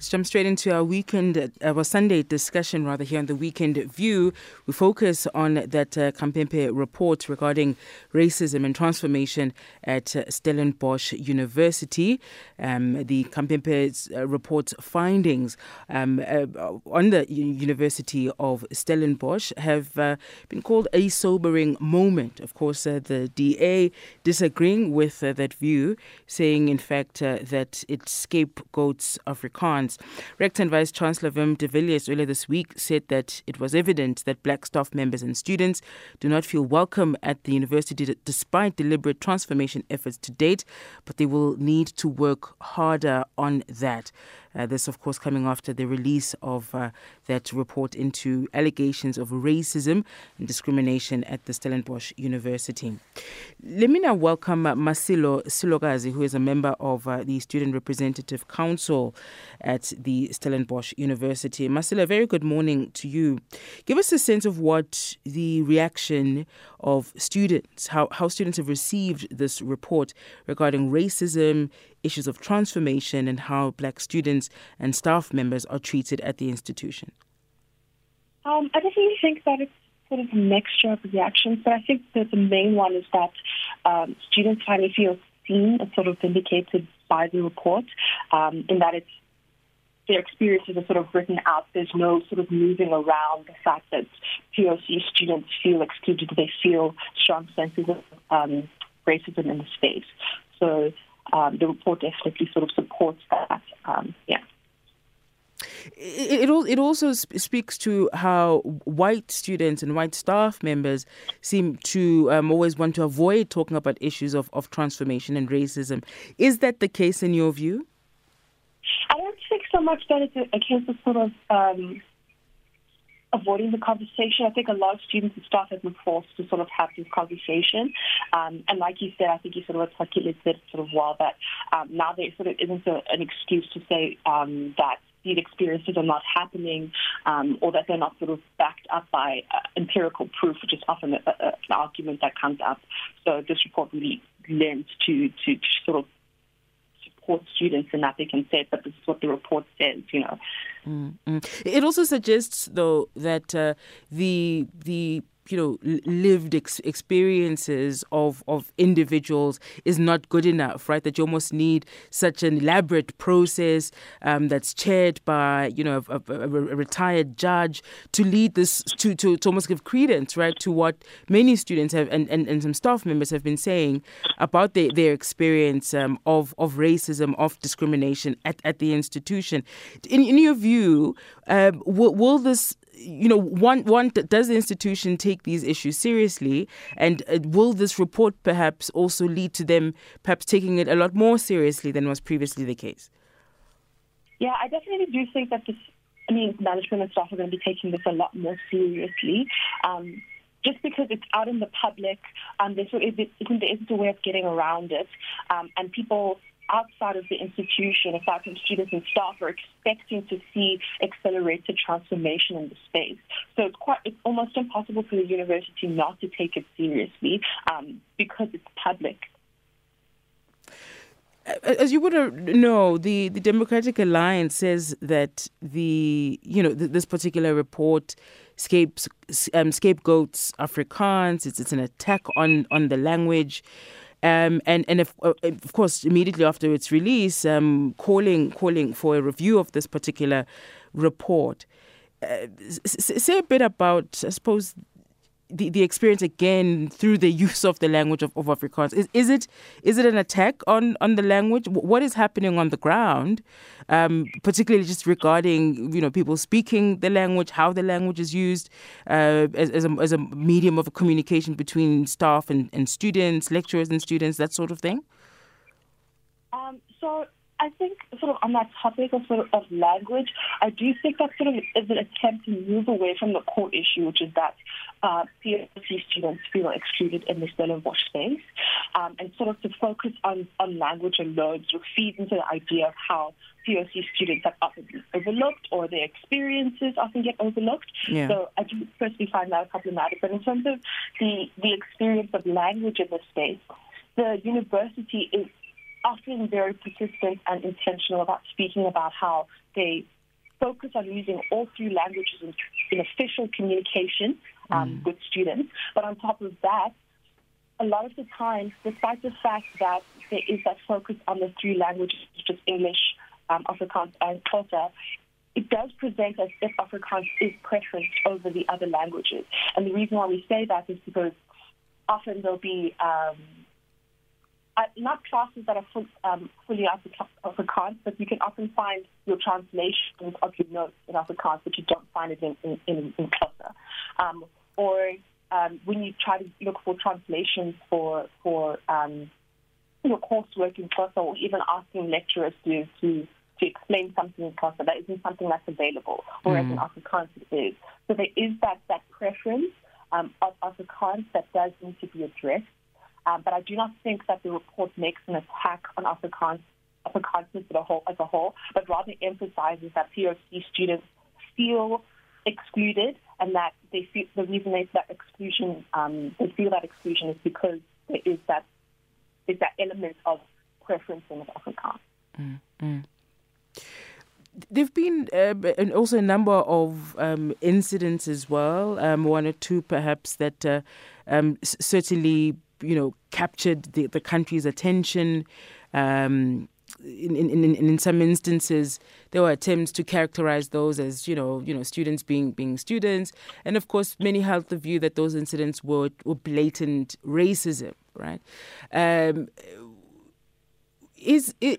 Let's jump straight into our weekend, our Sunday discussion, rather, here on the Weekend View. We focus on that uh, Khampepe report regarding racism and transformation at uh, Stellenbosch University. Um, the Khampepe uh, report findings um, uh, on the University of Stellenbosch have uh, been called a sobering moment. Of course, uh, the DA disagreeing with that view, saying, in fact, that it scapegoats Afrikaans Rector and Vice Chancellor Wim de Villiers earlier this week said that it was evident that black staff members and students do not feel welcome at the university despite deliberate transformation efforts to date, but they will need to work harder on that. Uh, this, of course, coming after the release of uh, that report into allegations of racism and discrimination at the Stellenbosch University. Let me now welcome uh, Masilo Silokazi, who is a member of uh, the Student Representative Council at the Stellenbosch University. Masilo, very good morning to you. Give us a sense of what the reaction of students, how, how students have received this report regarding racism, issues of transformation, and how black students and staff members are treated at the institution? Um, I definitely think that it's sort of a mixture of reactions, but I think that the main one is that um, students finally feel seen and sort of vindicated by the report, um, in that it's their experiences are sort of written out. There's no sort of moving around the fact that POC students feel excluded. They feel strong senses of um, racism in the space. So um, the report definitely sort of supports that. Um, yeah. It, it also speaks to how white students and white staff members seem to um, always want to avoid talking about issues of, of transformation and racism. Is that the case in your view? I don't think so much that it's a, a case of sort of um, avoiding the conversation. I think a lot of students and staff have been forced to sort of have this conversation. Um, and like you said, I think you sort of articulated sort of well that um, now there sort of isn't a, an excuse to say um, that these experiences are not happening um, or that they're not sort of backed up by uh, empirical proof, which is often a, a, an argument that comes up. So this report really lends to, to, to sort of support students and they can say, but this is what the report says, you know. Mm-hmm. It also suggests, though, that uh, the the you know lived ex- experiences of of individuals is not good enough right? That you almost need such an elaborate process um, that's chaired by you know a, a, a, retired judge to lead this to, to to almost give credence right to what many students have and, and, and some staff members have been saying about their, their experience um, of of racism of discrimination at, at the institution. In, in your view um, will, will this you know, one, one does the institution take these issues seriously, and uh, will this report perhaps also lead to them perhaps taking it a lot more seriously than was previously the case? Yeah, I definitely do think that this. I mean, management and staff are going to be taking this a lot more seriously. Um, just because it's out in the public, um, there, of, there isn't a way of getting around it, um, and people outside of the institution, aside from students and staff, are expecting to see accelerated transformation in the space. So it's quite, it's almost impossible for the university not to take it seriously um, because it's public. As you would know, the, the Democratic Alliance says that the you know this particular report scapes, um, scapegoats Afrikaans. It's it's an attack on on the language. Um, and and if, uh, of course immediately after its release, um, calling calling for a review of this particular report. Uh, say a bit about, I suppose, the, the experience again through the use of the language of, of Afrikaans? Is, is it is it an attack on, on the language? What is happening on the ground, um, particularly just regarding you know people speaking the language, how the language is used uh, as, as, a, as a medium of communication between staff and, and students, lecturers and students, that sort of thing? Um, so I think sort of on that topic of sort of, of language, I do think that sort of is an attempt to move away from the core issue, which is that uh, POC students feel excluded in the Stellenbosch space, um, and sort of to focus on, on language alone sort of feeds into the idea of how POC students have often been overlooked or their experiences often get overlooked. Yeah. So I do personally find that problematic. But in terms of the, the experience of language in this space, the university is often very persistent and intentional about speaking about how they focus on using all three languages in, in official communication um, mm. with students. But on top of that, a lot of the time, despite the fact that there is that focus on the three languages, which is English, um, Afrikaans, and Xhosa, it does present as if Afrikaans is preferenced over the other languages. And the reason why we say that is because often there'll be um, uh, not classes that are full, um, fully Afrikaans, but you can often find your translations of your notes in Afrikaans, but you don't find it in, in, in, in Xhosa. Um, or um, when you try to look for translations for for um, your coursework in Xhosa, or even asking lecturers to, to to explain something in Xhosa, that isn't something that's available, whereas mm. in Afrikaans it is. So there is that that preference um, of Afrikaans that does need to be addressed. Um, but I do not think that the report makes an attack on Afrikaans, Afrikaans as a whole, as a whole, but rather emphasizes that POC students feel excluded, and that they feel the reason they, that exclusion, um, they feel that exclusion is because there is that is that element of preference in Afrikaans. Mm-hmm. There've been uh, also a number of um, incidents as well, um, one or two perhaps that uh, um, certainly you know captured the, the country's attention. Um, in, in, in, in some instances, there were attempts to characterize those as, you know, you know, students being being students, and of course, many held the view that those incidents were, were blatant racism. Right? Um, is, is,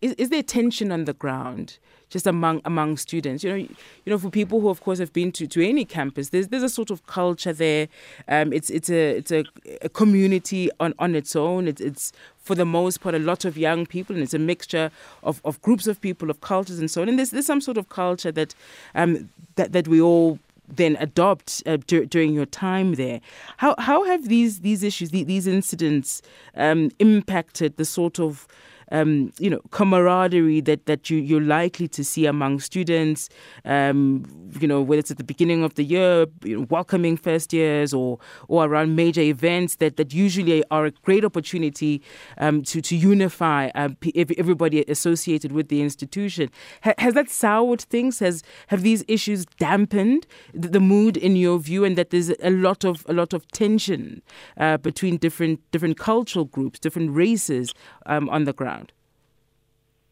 is, is there tension on the ground just among among students. You know, you know, for people who, of course, have been to, to any campus, there's there's a sort of culture there. Um, it's it's a it's a, a community on, on its own. It's it's for the most part a lot of young people, and it's a mixture of, of groups of people, of cultures, and so on. And there's there's some sort of culture that um that that we all then adopt uh, d- during your time there. How how have these these issues, these incidents, um, impacted the sort of um, you know, camaraderie that, that you, you're likely to see among students, um, you know, whether it's at the beginning of the year, you know, welcoming first years or, or around major events that, that usually are a great opportunity um, to, to unify uh, everybody associated with the institution. Ha- has that soured things? Has have these issues dampened the, the, mood in your view, and that there's a lot of a lot of tension uh, between different different cultural groups, different races um, on the ground?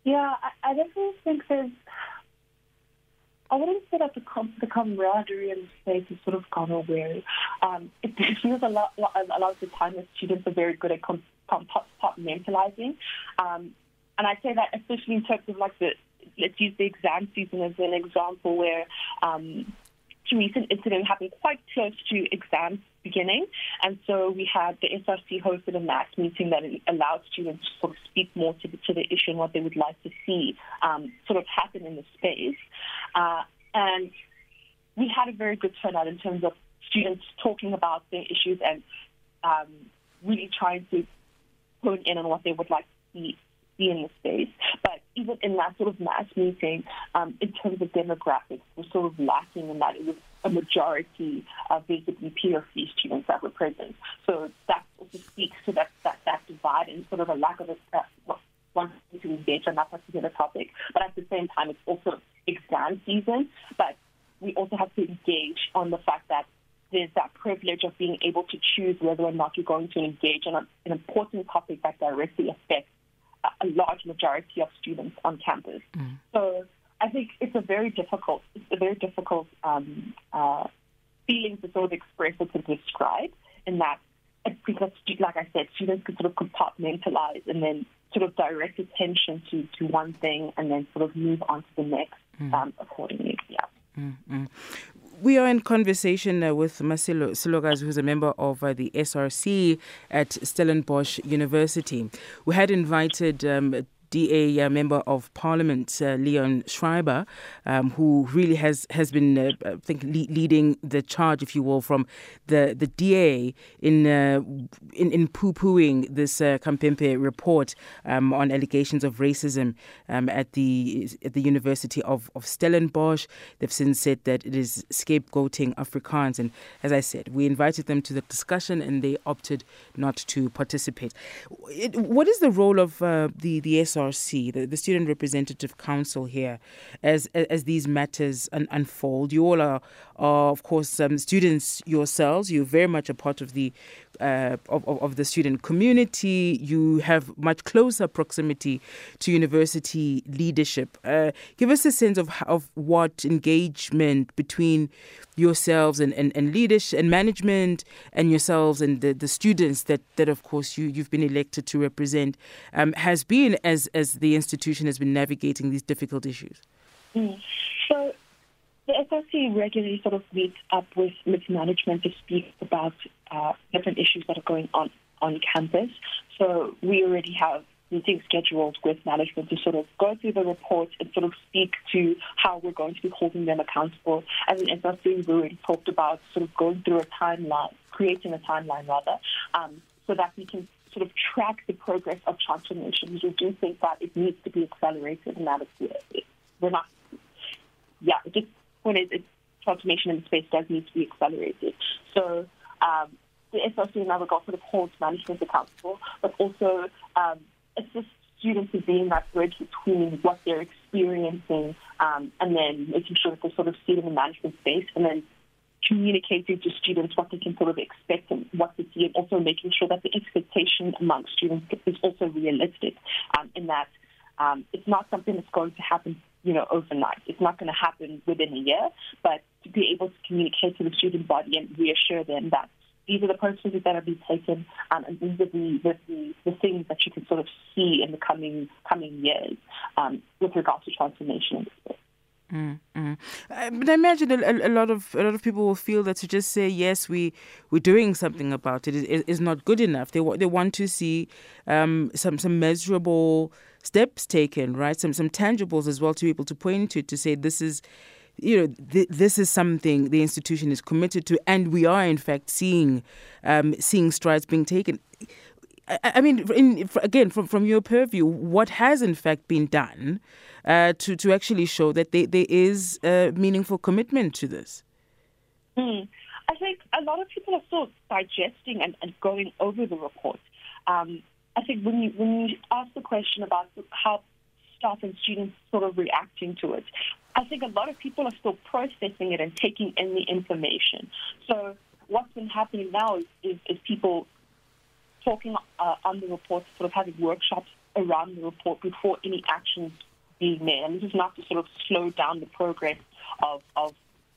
Yeah, I, I definitely think there's. I wouldn't say that the, com- the camaraderie in the space has sort of gone away. Um, it, feels a lot, a lot of the time that students are very good at compartmentalizing. Um, and I say that especially in terms of like the, let's use the exam season as an example where um, recent incident happened quite close to exams beginning. And so we had the SRC hosted a mass meeting that allowed students to sort of speak more to the, to the issue and what they would like to see um, sort of happen in the space. Uh, and we had a very good turnout in terms of students talking about their issues and um, really trying to hone in on what they would like to see, in the space. But even in that sort of mass meeting, um, in terms of demographics, we're sort of lacking in that it was a majority of basically POC students that were present. So that also speaks to that, that, that divide and sort of a lack of a, uh, wanting to engage on that particular topic. But at the same time, it's also exam season. But we also have to engage on the fact that there's that privilege of being able to choose whether or not you're going to engage on an important topic that directly affects a large majority of students on campus. Mm. So I think it's a very difficult, a very difficult um, uh, feeling to sort of express or to describe. In that, because, like I said, students can sort of compartmentalize and then sort of direct attention to, to one thing and then sort of move on to the next mm. um, accordingly. Yeah. Mm-hmm. We are in conversation uh, with Masilo Silogas, who's a member of uh, the SRC at Stellenbosch University. We had invited um, DA uh, Member of Parliament uh, Leon Schreiber, um, who really has has been, uh, I think, le- leading the charge, if you will, from the the DA in uh, in, in poo pooing this uh, Khampepe report um, on allegations of racism um, at the at the University of of Stellenbosch. They've since said that it is scapegoating Afrikaans, and as I said, we invited them to the discussion, and they opted not to participate. It, what is the role of uh, the the SRC, the, the Student Representative Council here, as as these matters un- unfold? You all are, are of course, um, students yourselves. You're very much a part of the uh, of, of the student community. You have much closer proximity to university leadership. Uh, give us a sense of of what engagement between yourselves and, and, and leadership and management and yourselves and the, the students that, that of course you, you've been elected to represent um, has been as as the institution has been navigating these difficult issues. Mm. So the SRC regularly sort of meets up with, management to speak about uh, different issues that are going on on campus. So we already have meetings scheduled with management to sort of go through the report and sort of speak to how we're going to be holding them accountable. As an SRC, we already talked about sort of going through a timeline, creating a timeline rather, um, so that we can sort of track the progress of transformation. We do think that it needs to be accelerated and that it's, we're not, yeah, just when it, it's transformation in the space does need to be accelerated. So um, the SRC and other sort of holds management accountable, but also um, assist students in being that bridge between what they're experiencing um, and then making sure that they sort of see it in the management space and then communicating to students what they can sort of expect and what to see and also making sure that the expectation among students is also realistic um, in that um, it's not something that's going to happen you know, overnight. It's not going to happen within a year, but to be able to communicate to the student body and reassure them that these are the processes that are being taken, um, and these are the, the, the, things that you can sort of see in the coming coming years um, with regards to transformation. Mm, mm. But I imagine a, a, lot of a lot of people will feel that to just say yes, we we're doing something about it is, is not good enough. They they want to see um, some some measurable steps taken, right? Some some tangibles as well to be able to point to to say this is you know, th- this is something the institution is committed to, and we are in fact seeing um, seeing strides being taken. I, mean, in, again, from from your purview, what has in fact been done uh, to to actually show that there, there is a meaningful commitment to this? Mm. I think a lot of people are still digesting and, and going over the report. Um, I think when you when you ask the question about how staff and students sort of reacting to it, I think a lot of people are still processing it and taking in the information. So what's been happening now is, is, is people talking uh, on the report, sort of having workshops around the report before any actions being made. And this is not to sort of slow down the progress of, of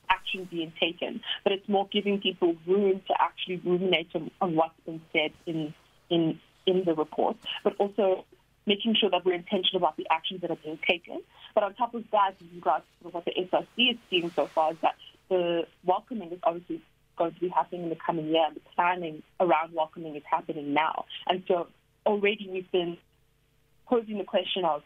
action being taken, but it's more giving people room to actually ruminate on, on what's been said in in in the report, but also making sure that we're intentional about the actions that are being taken. But on top of that, in regards to what the SRC is seeing so far, is that the welcoming is obviously going to be happening in the coming year. And the planning around welcoming is happening now. And so already we've been posing the question of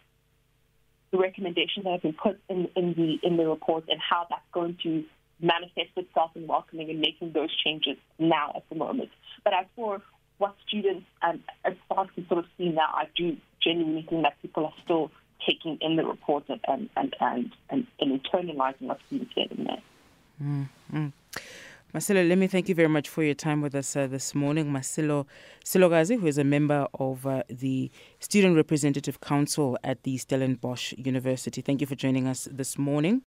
the recommendations that have been put in, in the in the report and how that's going to manifest itself in welcoming and making those changes now at the moment. But as for what students and as far as sort of see now, I do genuinely think that people are still taking in the report and and and, and, internalizing what's being said in there. Mm-hmm. Masilo, let me thank you very much for your time with us uh, this morning. Masilo Silokazi, who is a member of uh, the Student Representative Council at the Stellenbosch University. Thank you for joining us this morning.